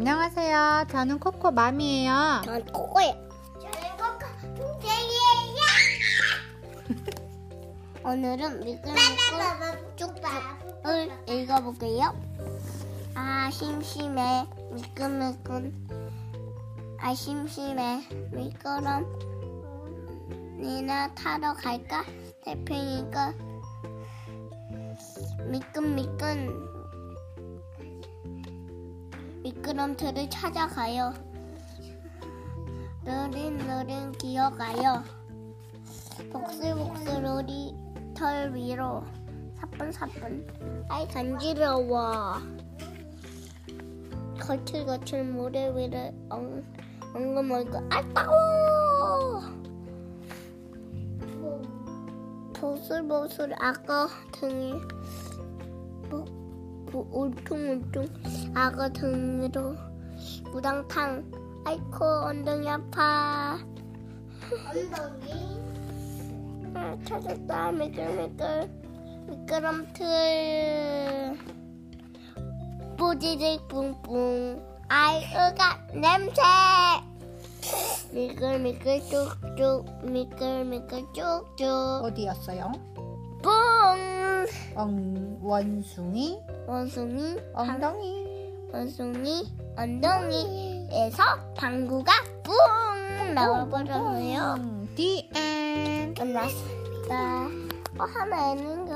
안녕하세요. 저는 코코 맘이에요. 전 코코예요. 저는 코코 동생이에요. 오늘은 미끌미끌 쭉쭉을 읽어볼게요. 아 심심해 미끌미끌 아 심심해 미끄럼이나 타러 갈까? 대표니까 미끈미끈 미끄럼틀을 찾아가요. 느릿느릿 기어가요. 복슬복슬 우리 털 위로 사뿐사뿐 아이 간지러워. 거칠거칠 모래 위를 엉, 엉금엉금 아 따워. 보슬보슬 악어 등이 뭐, 뭐, 울퉁울퉁 악어 등으로 무당탕 아이코 엉덩이 아파. 엉덩이? 아, 찾았다. 미끌미끌 미끄럼틀. 뽀지직 뿡뿡 아이고가 냄새. 미끌미끌 쭉쭉 미끌미끌 쭉쭉. 어디였어요? 뿡 엉, 원숭이, 원숭이 방, 엉덩이. 원숭이 엉덩이에서 방구가 뿡 나와버렸어요. 음, The end. 끝났습니다. 어, 하나는